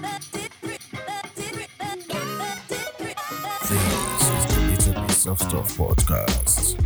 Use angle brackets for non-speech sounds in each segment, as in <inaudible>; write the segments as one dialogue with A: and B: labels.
A: This is Little Bits of Stuff podcast.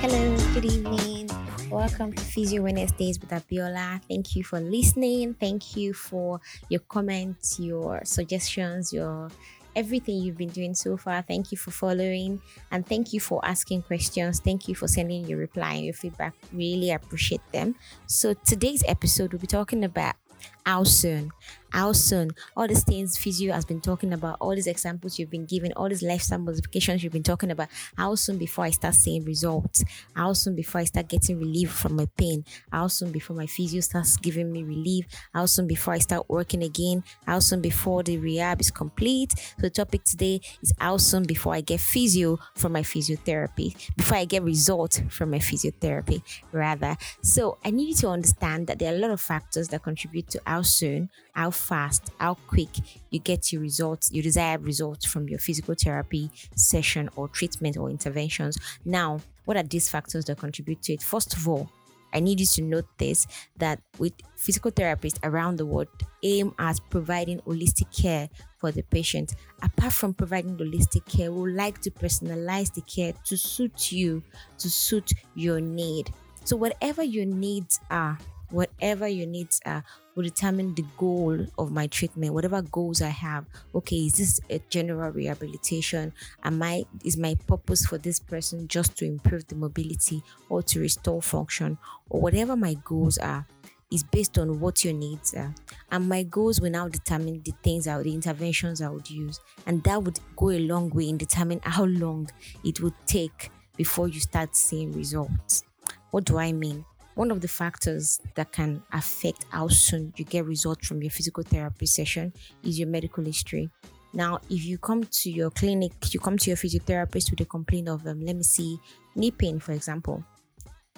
B: Hello, good evening. Welcome to Physio Wednesdays with Abiola. Thank you for listening. Thank you for your comments, your suggestions, your everything you've been doing so far. Thank you for following and thank you for asking questions. Thank you for sending your reply and your feedback. Really appreciate them. So today's episode we'll be talking about how soon how soon all these things physio has been talking about all these examples you've been giving all these lifestyle modifications you've been talking about how soon before i start seeing results? How soon before i start getting relief from my pain? How soon before my physio starts giving me relief? How soon before i start working again? How soon before the rehab is complete? So the topic today is how soon before i get physio from my physiotherapy before i get results from my physiotherapy rather. So i need you to understand that there are a lot of factors that contribute to how soon how fast, how quick you get your results, your desired results from your physical therapy session or treatment or interventions. Now, what are these factors that contribute to it? First of all, I need you to note this that with physical therapists around the world aim at providing holistic care for the patient. Apart from providing holistic care, we like to personalize the care to suit you, to suit your need. So whatever your needs are, whatever your needs are will determine the goal of my treatment whatever goals i have okay is this a general rehabilitation am i is my purpose for this person just to improve the mobility or to restore function or whatever my goals are is based on what your needs are. And my goals will now determine the things I the interventions I would use. And that would go a long way in determining how long it would take before you start seeing results. What do I mean? One of the factors that can affect how soon you get results from your physical therapy session is your medical history. Now, if you come to your clinic, you come to your physiotherapist with a complaint of, um, let me see, knee pain, for example,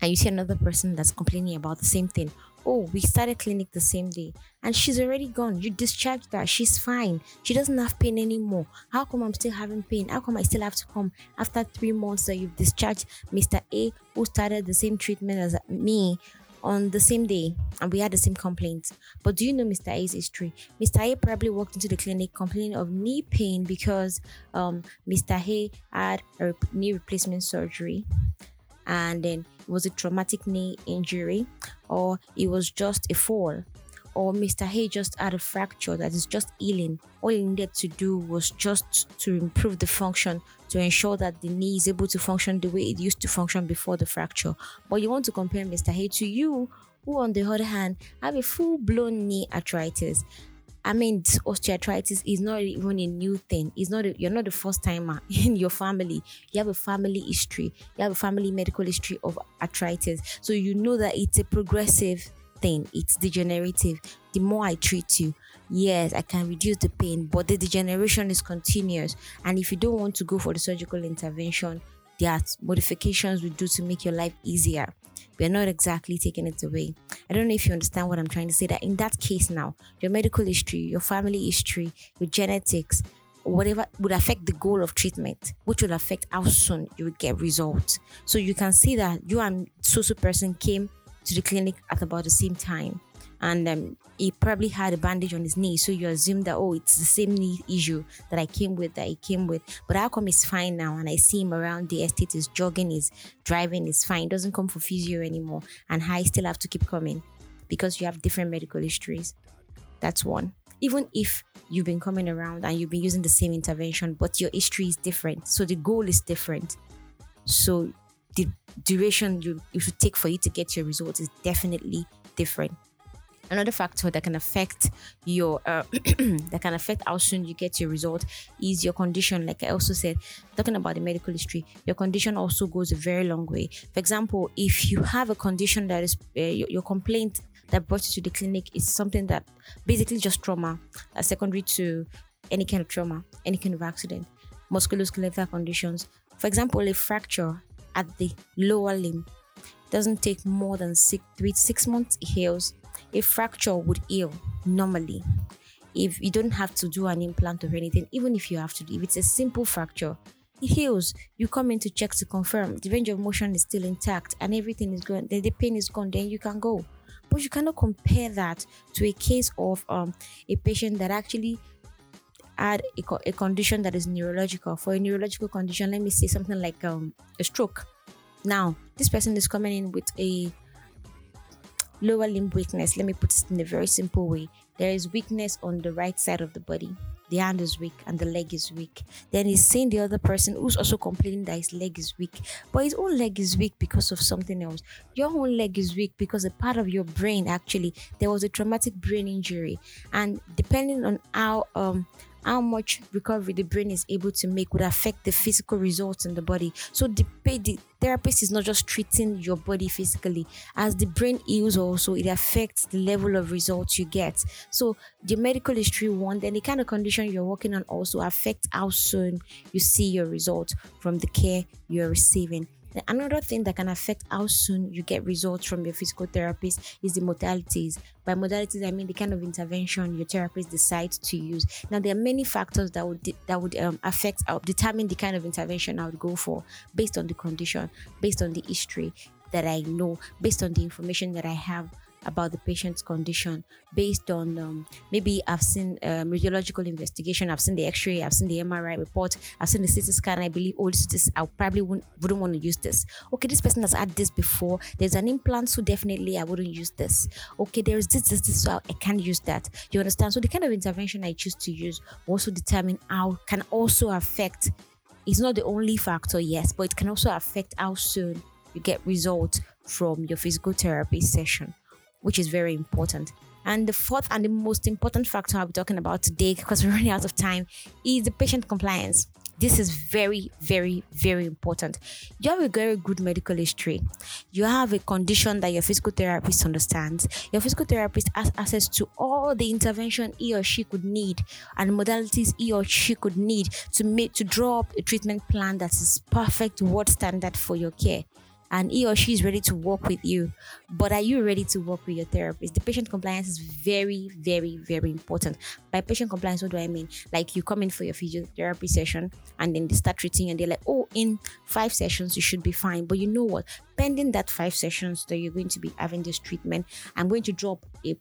B: and you see another person that's complaining about the same thing. Oh, we started clinic the same day and she's already gone. You discharged her. She's fine. She doesn't have pain anymore. How come I'm still having pain? How come I still have to come after three months that you've discharged Mr. A who started the same treatment as me on the same day and we had the same complaints. But do you know Mr. A's history? Mr. A probably walked into the clinic complaining of knee pain because um, Mr. A had a knee replacement surgery and then it was a traumatic knee injury or it was just a fall or Mr. Hay just had a fracture that is just healing. All he needed to do was just to improve the function to ensure that the knee is able to function the way it used to function before the fracture. But you want to compare Mr. Hay to you, who on the other hand have a full blown knee arthritis. I mean, osteoarthritis is not even a new thing. It's not. A, you're not the first timer <laughs> in your family. You have a family history. You have a family medical history of arthritis, so you know that it's a progressive thing. It's degenerative. The more I treat you, yes, I can reduce the pain, but the degeneration is continuous. And if you don't want to go for the surgical intervention, there are modifications we do to make your life easier we're not exactly taking it away. I don't know if you understand what I'm trying to say. That in that case now, your medical history, your family history, your genetics, whatever would affect the goal of treatment, which will affect how soon you would get results. So you can see that you and so person came to the clinic at about the same time and um, he probably had a bandage on his knee. So you assume that oh, it's the same knee issue that I came with that he came with. But how come he's fine now? And I see him around the estate, he's jogging, he's driving, he's fine. Doesn't come for physio anymore, and I still have to keep coming because you have different medical histories. That's one. Even if you've been coming around and you've been using the same intervention, but your history is different, so the goal is different. So the duration you, you should take for you to get your results is definitely different another factor that can affect your uh, <clears throat> that can affect how soon you get your result is your condition. Like i also said talking about the medical history your condition also goes a very long way. For example if you have a condition that is uh, your, your, complaint that brought you to the clinic is something that basically just trauma uh, secondary to any kind of trauma any kind of accident musculoskeletal conditions. For example a fracture at the lower limb doesn't take more than six three six months. Heals a fracture would heal normally if you don't have to do an implant or anything even if you have to if it's a simple fracture it heals you come in to check to confirm the range of motion is still intact and everything is good then the pain is gone then you can go But you cannot compare that to a case of um, a patient that actually had a, co- a condition that is neurological. For a neurological condition, let me say something like um, a stroke. Now, this person is coming in with a lower limb weakness. Let me put it in a very simple way. There is weakness on the right side of the body. The hand is weak and the leg is weak. Then he's seeing the other person who's also complaining that his leg is weak, but his own leg is weak because of something else. Your own leg is weak because a part of your brain actually there was a traumatic brain injury, and depending on how um how much recovery the brain is able to make would affect the physical results in the body. So the, the therapist is not just treating your body physically. As the brain heals, also it affects the level of results you get. So the medical history one, then the kind of condition you're working on also affects how soon you see your results from the care you're receiving. Another thing that can affect how soon you get results from your physical therapist is the modalities. By modalities, I mean the kind of intervention your therapist decides to use. Now, there are many factors that would that would um, affect or determine the kind of intervention I would go for based on the condition, based on the history that I know, based on the information that I have about the patient's condition based on um, maybe I've seen um, radiological investigation, I've seen the X-ray, I've seen the MRI report, I've seen the CT scan. I believe this, this I probably wouldn't, wouldn't want to use this. Okay, this person has had this before. There's an implant, so definitely I wouldn't use this. Okay, there is this, this, this, so I can't use that. You understand? So the kind of intervention I choose to use also determine how can also affect. It's not the only factor, yes, but it can also affect how soon you get results from your physical therapy session which is very important. And the fourth and the most important factor I'll be talking about today, because we're running out of time, is the patient compliance. This is very, very, very important. You have a very good medical history. You have a condition that your physical therapist understands. Your physical therapist has access to all the intervention he or she could need and modalities he or she could need to make to draw up a treatment plan that is perfect word standard for your care and he or she is ready to work with you. But are you ready to work with your therapist? The patient compliance is very, very, very important. By patient compliance, what do I mean? Like you come in for your physiotherapy session and then they start treating and they're like, oh, in five sessions, you should be fine. But you know what? Pending that five sessions that you're going to be having this treatment, I'm going to drop a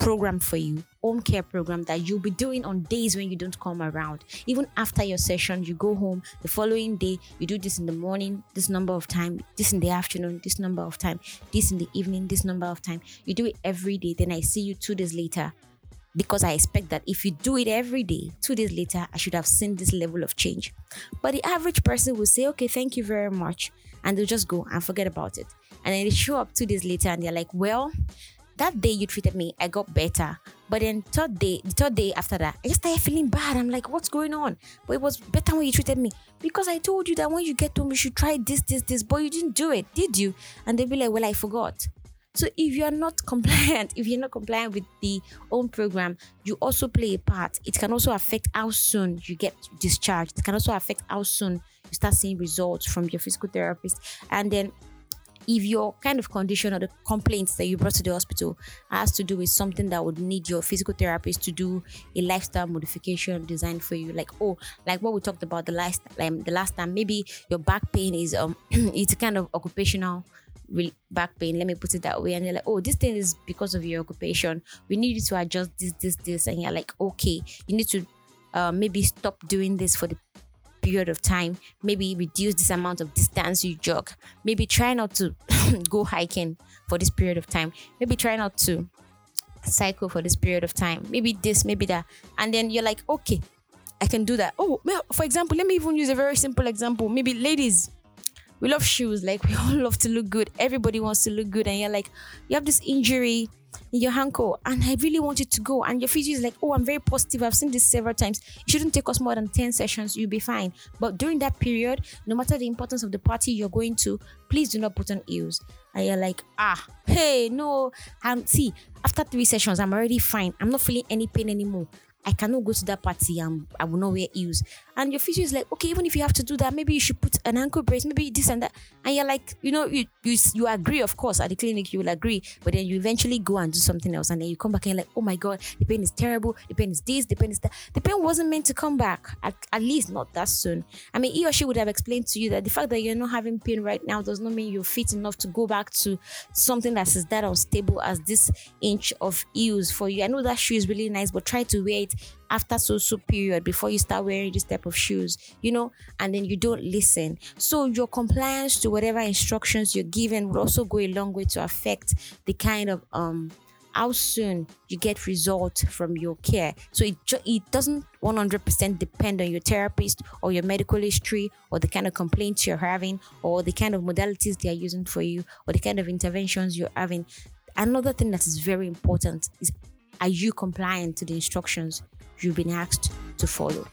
B: program for you, home care program that you'll be doing on days when you don't come around. Even after your session, you go home the following day, you do this in the morning, this number of time, this in the afternoon, this number of time, this in the evening, this number of time. You do it every day. Then I see you two days later because I expect that if you do it every day, two days later, I should have seen this level of change. But the average person will say, okay, thank you very much. And they'll just go and forget about it. And then they show up two days later and they're like, well, that day you treated me, I got better. But then third day, the third day after that, I just started feeling bad. I'm like, what's going on? But it was better when you treated me because I told you that when you get home, you should try this, this, this. But you didn't do it, did you? And they'll be like, well, I forgot. So if you are not <laughs> compliant, if you're not compliant with the own program, you also play a part. It can also affect how soon you get discharged. It can also affect how soon you start seeing results from your physical therapist. And then if your kind of condition or the complaints that you brought to the hospital has to do with something that would need your physical therapist to do a lifestyle modification designed for you, like oh, like what we talked about the last um, the last time, maybe your back pain is um <clears throat> it's kind of occupational back pain let me put it that way and they're like oh this thing is because of your occupation we need you to adjust this this this and you're like okay you need to uh, maybe stop doing this for the period of time. Maybe reduce this amount of distance you jog. Maybe try not to <laughs> go hiking for this period of time. Maybe try not to cycle for this period of time. Maybe this, maybe that. And then you're like, okay, I can do that. Oh, well for example, let me even use a very simple example. Maybe ladies, we love shoes. Like <laughs> we all love to look good. Everybody wants to look good. And you're like, you have this injury in your ankle and I really want you to go. And your physio is like, oh, I'm very positive. I've seen this several times. It shouldn't take us more than 10 sessions. You'll be fine. But during that period, no matter the importance of the party you're going to, please do not put on heels. And you're like, ah, hey, no. And see, after three sessions, I'm already fine. I'm not feeling any pain anymore. I cannot go to that party and I will not wear heels. And your physio is like, okay, even if you have to do that, maybe you should put an ankle brace, maybe this and that. And you're like, you know, you you, you agree, of course, at the clinic you will agree, but then you eventually go and do something else, and then you come back and like, oh my god, the pain is terrible, the pain is this, the pain is that. The pain wasn't meant to come back, at, at least not that soon. I mean, he or she would have explained to you that the fact that you're not having pain right now does not mean you're fit enough to go back to something that is that unstable as this inch of heels for you. I know that shoe is really nice, but try to wear it after so so period before you start wearing this type of shoes, you know, and then you don't listen. So your compliance to whatever instructions you're given would also go a long way to affect the kind of um how soon you get results from your care. So it ju- it doesn't 100% depend on your therapist or your medical history or the kind of complaints you're having or the kind of modalities they are using for you or the kind of interventions you're having. Another thing that is very important is are you compliant to the instructions you've been asked to follow?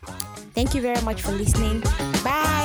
B: Thank you very much for listening. Bye.